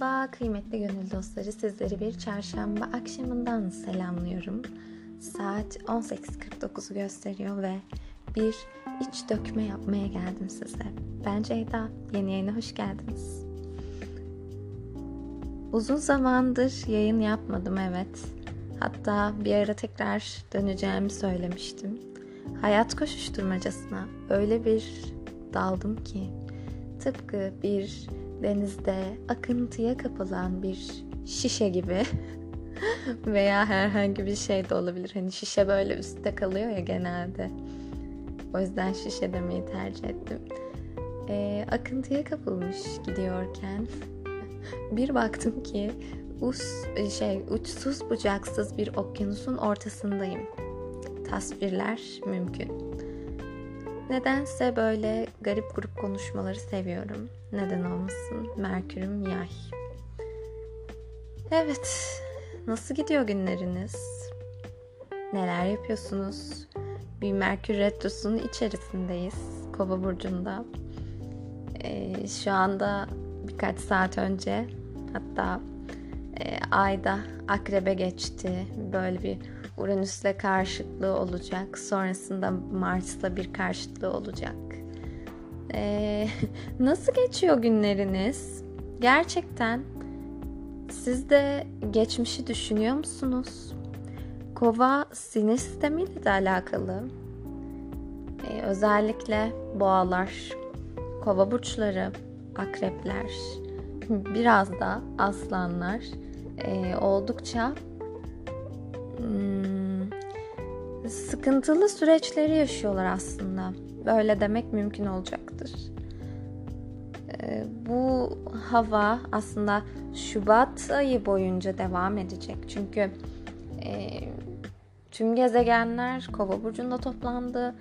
Merhaba kıymetli gönül dostları sizleri bir çarşamba akşamından selamlıyorum. Saat 18.49'u gösteriyor ve bir iç dökme yapmaya geldim size. Ben Ceyda, yeni yayına hoş geldiniz. Uzun zamandır yayın yapmadım evet. Hatta bir ara tekrar döneceğimi söylemiştim. Hayat koşuşturmacasına öyle bir daldım ki tıpkı bir denizde akıntıya kapılan bir şişe gibi veya herhangi bir şey de olabilir. Hani şişe böyle üstte kalıyor ya genelde. O yüzden şişe demeyi tercih ettim. Ee, akıntıya kapılmış gidiyorken bir baktım ki us şey uçsuz bucaksız bir okyanusun ortasındayım. Tasvirler mümkün. Nedense böyle garip grup konuşmaları seviyorum. Neden olmasın? Merkürüm yay. Evet, nasıl gidiyor günleriniz? Neler yapıyorsunuz? Bir Merkür Retrosu'nun içerisindeyiz. Kova burcunda. Ee, şu anda birkaç saat önce hatta e, ayda akrebe geçti. Böyle bir Uranüs'le karşıtlığı olacak. Sonrasında Mars'la bir karşıtlığı olacak. Ee, nasıl geçiyor günleriniz? Gerçekten siz de geçmişi düşünüyor musunuz? Kova sinir sistemiyle de alakalı. Ee, özellikle boğalar, kova burçları, akrepler, biraz da aslanlar e, oldukça hmm, sıkıntılı süreçleri yaşıyorlar aslında. Böyle demek mümkün olacaktır. Ee, bu hava aslında Şubat ayı boyunca devam edecek. Çünkü e, tüm gezegenler Kova burcunda toplandı.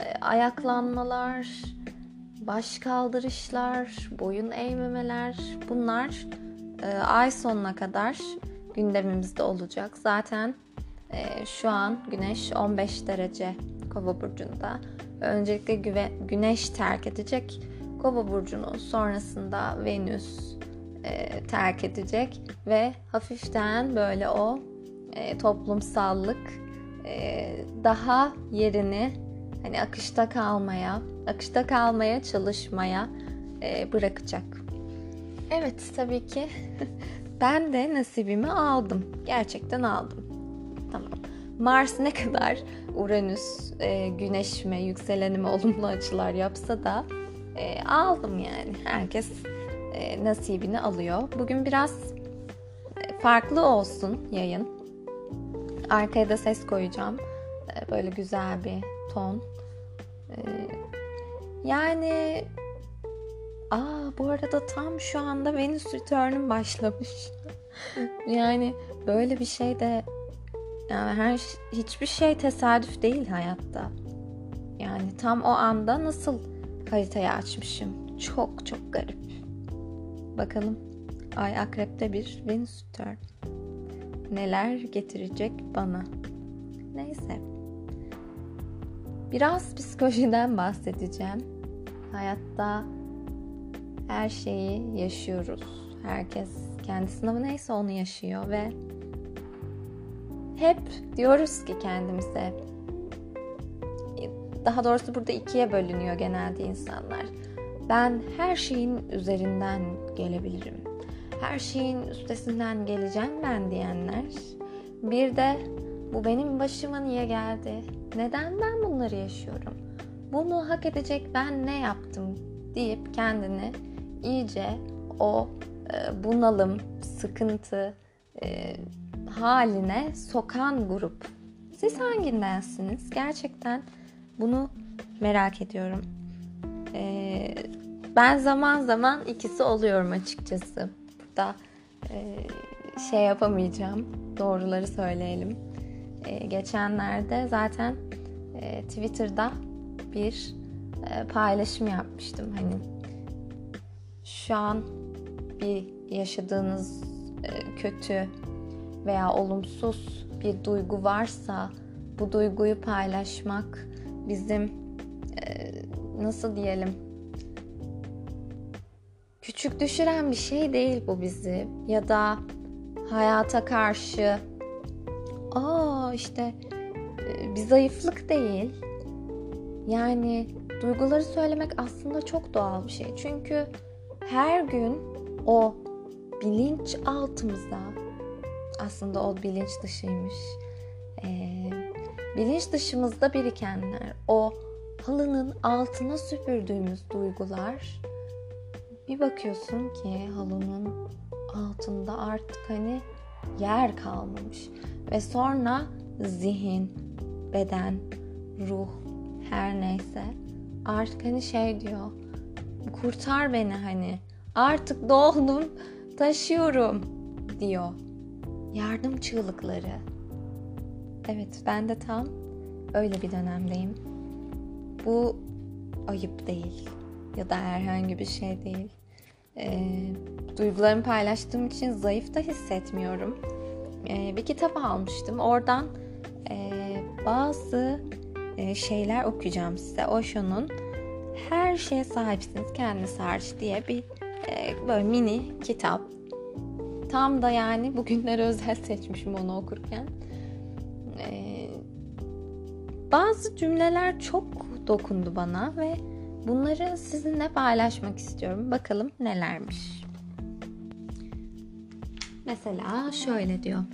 E, ayaklanmalar, baş kaldırışlar, boyun eğmemeler bunlar e, ay sonuna kadar gündemimizde olacak. Zaten e, şu an Güneş 15 derece Kova burcunda. Öncelikle güve, Güneş terk edecek Kova burcunu. Sonrasında Venüs e, terk edecek ve hafiften böyle o e, toplumsallık e, daha yerini hani akışta kalmaya, akışta kalmaya çalışmaya e, bırakacak. Evet tabii ki ben de nasibimi aldım. Gerçekten aldım. Tamam. Mars ne kadar Uranüs e, güneşime, yükselenime olumlu açılar yapsa da e, aldım yani. Herkes e, nasibini alıyor. Bugün biraz e, farklı olsun yayın. Arkaya da ses koyacağım. E, böyle güzel bir ton. E, yani Aa bu arada tam şu anda Venüs Return'um başlamış. yani böyle bir şey de yani her hiçbir şey tesadüf değil hayatta. Yani tam o anda nasıl haritayı açmışım. Çok çok garip. Bakalım Ay Akrep'te bir Venüs return. Neler getirecek bana. Neyse. Biraz psikolojiden bahsedeceğim. Hayatta her şeyi yaşıyoruz. Herkes kendi sınavı neyse onu yaşıyor ve hep diyoruz ki kendimize daha doğrusu burada ikiye bölünüyor genelde insanlar. Ben her şeyin üzerinden gelebilirim. Her şeyin üstesinden geleceğim ben diyenler. Bir de bu benim başıma niye geldi? Neden ben bunları yaşıyorum? Bunu hak edecek ben ne yaptım deyip kendini iyice o e, bunalım, sıkıntı e, haline sokan grup. Siz hangindensiniz? Gerçekten bunu merak ediyorum. E, ben zaman zaman ikisi oluyorum açıkçası. Burada e, şey yapamayacağım. Doğruları söyleyelim. E, geçenlerde zaten e, Twitter'da bir e, paylaşım yapmıştım. Hani şu an bir yaşadığınız e, kötü veya olumsuz bir duygu varsa bu duyguyu paylaşmak bizim e, nasıl diyelim küçük düşüren bir şey değil bu bizi. Ya da hayata karşı aa işte e, bir zayıflık değil. Yani duyguları söylemek aslında çok doğal bir şey. Çünkü her gün o bilinç altımızda aslında o bilinç dışıymış. Ee, bilinç dışımızda birikenler, o halının altına süpürdüğümüz duygular bir bakıyorsun ki halının altında artık hani yer kalmamış ve sonra zihin, beden, ruh her neyse artık hani şey diyor kurtar beni hani artık doldum taşıyorum diyor yardım çığlıkları. Evet ben de tam öyle bir dönemdeyim. Bu ayıp değil ya da herhangi bir şey değil. E, duygularımı paylaştığım için zayıf da hissetmiyorum. E, bir kitap almıştım. Oradan e, bazı e, şeyler okuyacağım size. Osho'nun her şeye sahipsiniz kendiniz hariç diye bir e, böyle mini kitap. Tam da yani bugünlere özel seçmişim onu okurken. E, bazı cümleler çok dokundu bana ve bunları sizinle paylaşmak istiyorum. Bakalım nelermiş. Mesela şöyle diyor.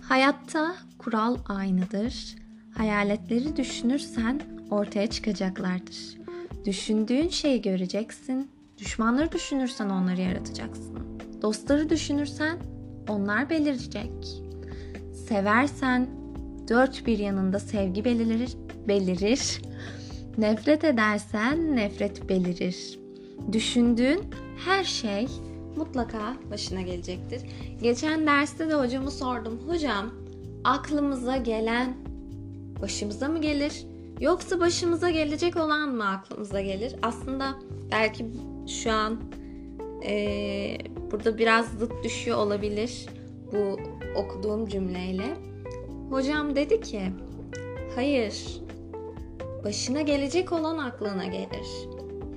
Hayatta kural aynıdır. Hayaletleri düşünürsen ortaya çıkacaklardır. Düşündüğün şeyi göreceksin. Düşmanları düşünürsen onları yaratacaksın. Dostları düşünürsen onlar belirecek. Seversen dört bir yanında sevgi belirir, belirir. Nefret edersen nefret belirir. Düşündüğün her şey mutlaka başına gelecektir. Geçen derste de hocamı sordum. Hocam aklımıza gelen başımıza mı gelir? Yoksa başımıza gelecek olan mı aklımıza gelir? Aslında belki şu an e, burada biraz zıt düşüyor olabilir bu okuduğum cümleyle. Hocam dedi ki, hayır, başına gelecek olan aklına gelir.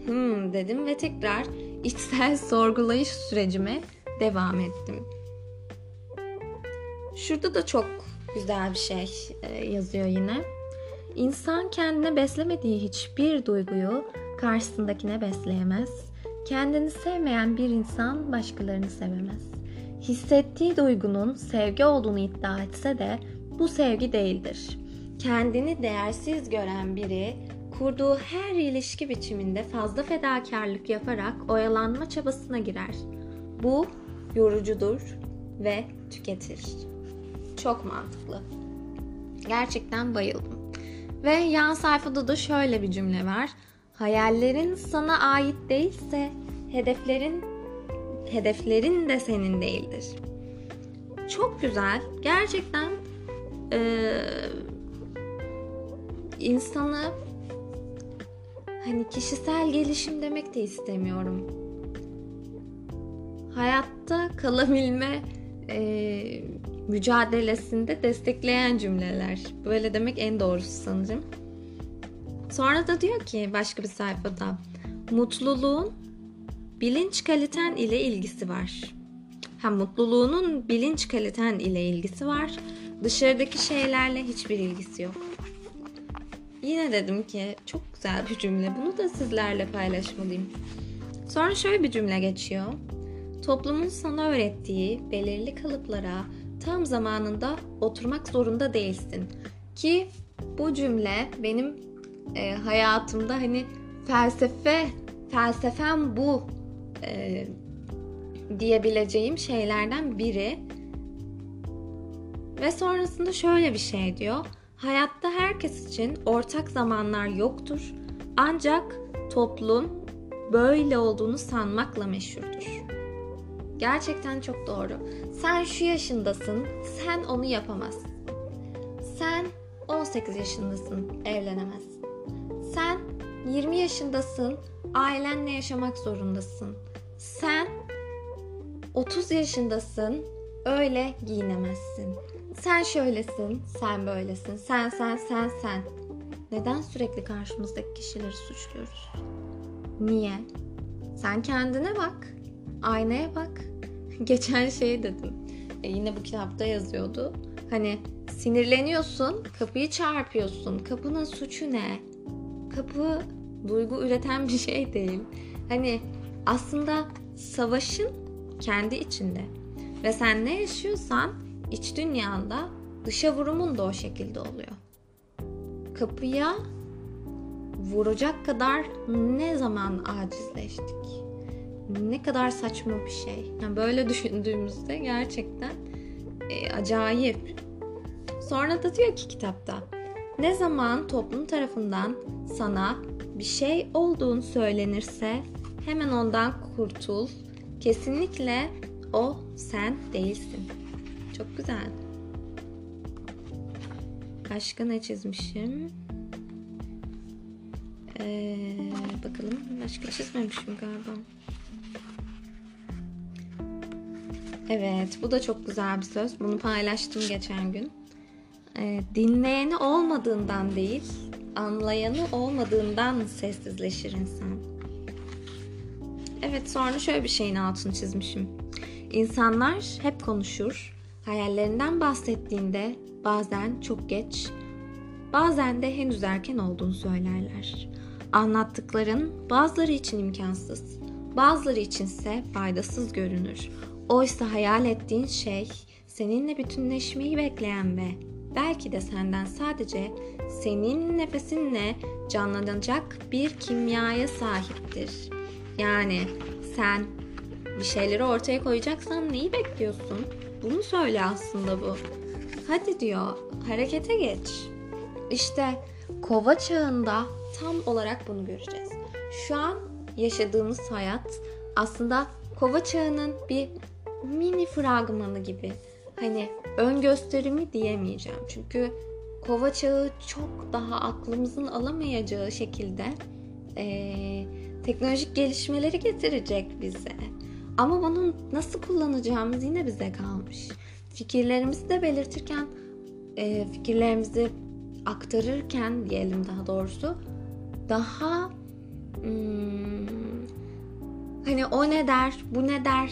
Hmm dedim ve tekrar içsel sorgulayış sürecime devam ettim. Şurada da çok güzel bir şey e, yazıyor yine. İnsan kendine beslemediği hiçbir duyguyu karşısındakine besleyemez. Kendini sevmeyen bir insan başkalarını sevemez. Hissettiği duygunun sevgi olduğunu iddia etse de bu sevgi değildir. Kendini değersiz gören biri kurduğu her ilişki biçiminde fazla fedakarlık yaparak oyalanma çabasına girer. Bu yorucudur ve tüketir. Çok mantıklı. Gerçekten bayıldım. Ve yan sayfada da şöyle bir cümle var. Hayallerin sana ait değilse hedeflerin hedeflerin de senin değildir. Çok güzel. Gerçekten e, insanı hani kişisel gelişim demek de istemiyorum. Hayatta kalabilme e, mücadelesinde destekleyen cümleler. Böyle demek en doğrusu sanırım. Sonra da diyor ki başka bir sayfada mutluluğun bilinç kaliten ile ilgisi var. Ha mutluluğunun bilinç kaliten ile ilgisi var. Dışarıdaki şeylerle hiçbir ilgisi yok. Yine dedim ki çok güzel bir cümle. Bunu da sizlerle paylaşmalıyım. Sonra şöyle bir cümle geçiyor. Toplumun sana öğrettiği belirli kalıplara tam zamanında oturmak zorunda değilsin. Ki bu cümle benim e, hayatımda hani felsefe, felsefem bu e, diyebileceğim şeylerden biri. Ve sonrasında şöyle bir şey diyor. Hayatta herkes için ortak zamanlar yoktur. Ancak toplum böyle olduğunu sanmakla meşhurdur. Gerçekten çok doğru. Sen şu yaşındasın, sen onu yapamazsın. Sen 18 yaşındasın, evlenemezsin. Sen 20 yaşındasın, ailenle yaşamak zorundasın. Sen 30 yaşındasın, öyle giyinemezsin. Sen şöylesin, sen böylesin. Sen, sen, sen, sen. Neden sürekli karşımızdaki kişileri suçluyoruz? Niye? Sen kendine bak. aynaya bak. Geçen şey dedim. E, yine bu kitapta yazıyordu. Hani sinirleniyorsun, kapıyı çarpıyorsun. Kapının suçu ne? Kapı duygu üreten bir şey değil. Hani aslında savaşın kendi içinde. Ve sen ne yaşıyorsan iç dünyanda dışa vurumun da o şekilde oluyor. Kapıya vuracak kadar ne zaman acizleştik? Ne kadar saçma bir şey. Yani böyle düşündüğümüzde gerçekten e, acayip. Sonra da diyor ki kitapta ne zaman toplum tarafından sana bir şey olduğun söylenirse hemen ondan kurtul. Kesinlikle o sen değilsin. Çok güzel. Başka ne çizmişim? Ee, bakalım başka çizmemişim galiba. Evet bu da çok güzel bir söz. Bunu paylaştım geçen gün. Ee, dinleyeni olmadığından değil, anlayanı olmadığından sessizleşir insan. Evet sonra şöyle bir şeyin altını çizmişim. İnsanlar hep konuşur. Hayallerinden bahsettiğinde bazen çok geç, bazen de henüz erken olduğunu söylerler. Anlattıkların bazıları için imkansız, bazıları içinse faydasız görünür. Oysa hayal ettiğin şey seninle bütünleşmeyi bekleyen ve belki de senden sadece senin nefesinle canlanacak bir kimyaya sahiptir. Yani sen bir şeyleri ortaya koyacaksan neyi bekliyorsun? Bunu söyle aslında bu. Hadi diyor, harekete geç. İşte kova çağında tam olarak bunu göreceğiz. Şu an yaşadığımız hayat aslında kova çağının bir mini fragmanı gibi. Hani ön gösterimi diyemeyeceğim. Çünkü kova çağı çok daha aklımızın alamayacağı şekilde e, teknolojik gelişmeleri getirecek bize. Ama bunu nasıl kullanacağımız yine bize kalmış. Fikirlerimizi de belirtirken, e, fikirlerimizi aktarırken diyelim daha doğrusu daha hmm, hani o ne der, bu ne der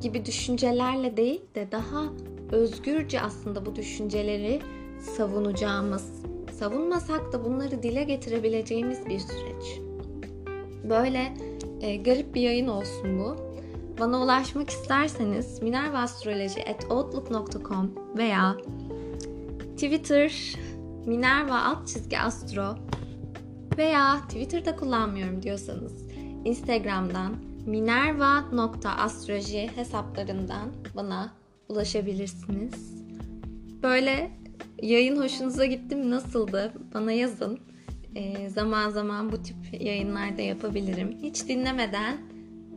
gibi düşüncelerle değil de daha özgürce aslında bu düşünceleri savunacağımız, savunmasak da bunları dile getirebileceğimiz bir süreç. Böyle e, garip bir yayın olsun bu. Bana ulaşmak isterseniz minervaastroloji.outlook.com veya Twitter minerva alt çizgi astro veya Twitter'da kullanmıyorum diyorsanız Instagram'dan minerva.astroloji hesaplarından bana ulaşabilirsiniz. Böyle yayın hoşunuza gitti mi nasıldı bana yazın. Ee, zaman zaman bu tip yayınlarda yapabilirim. Hiç dinlemeden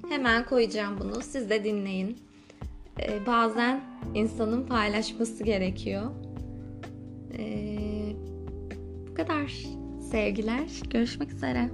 hemen koyacağım bunu. Siz de dinleyin. Ee, bazen insanın paylaşması gerekiyor. Ee, bu kadar. Sevgiler. Görüşmek üzere.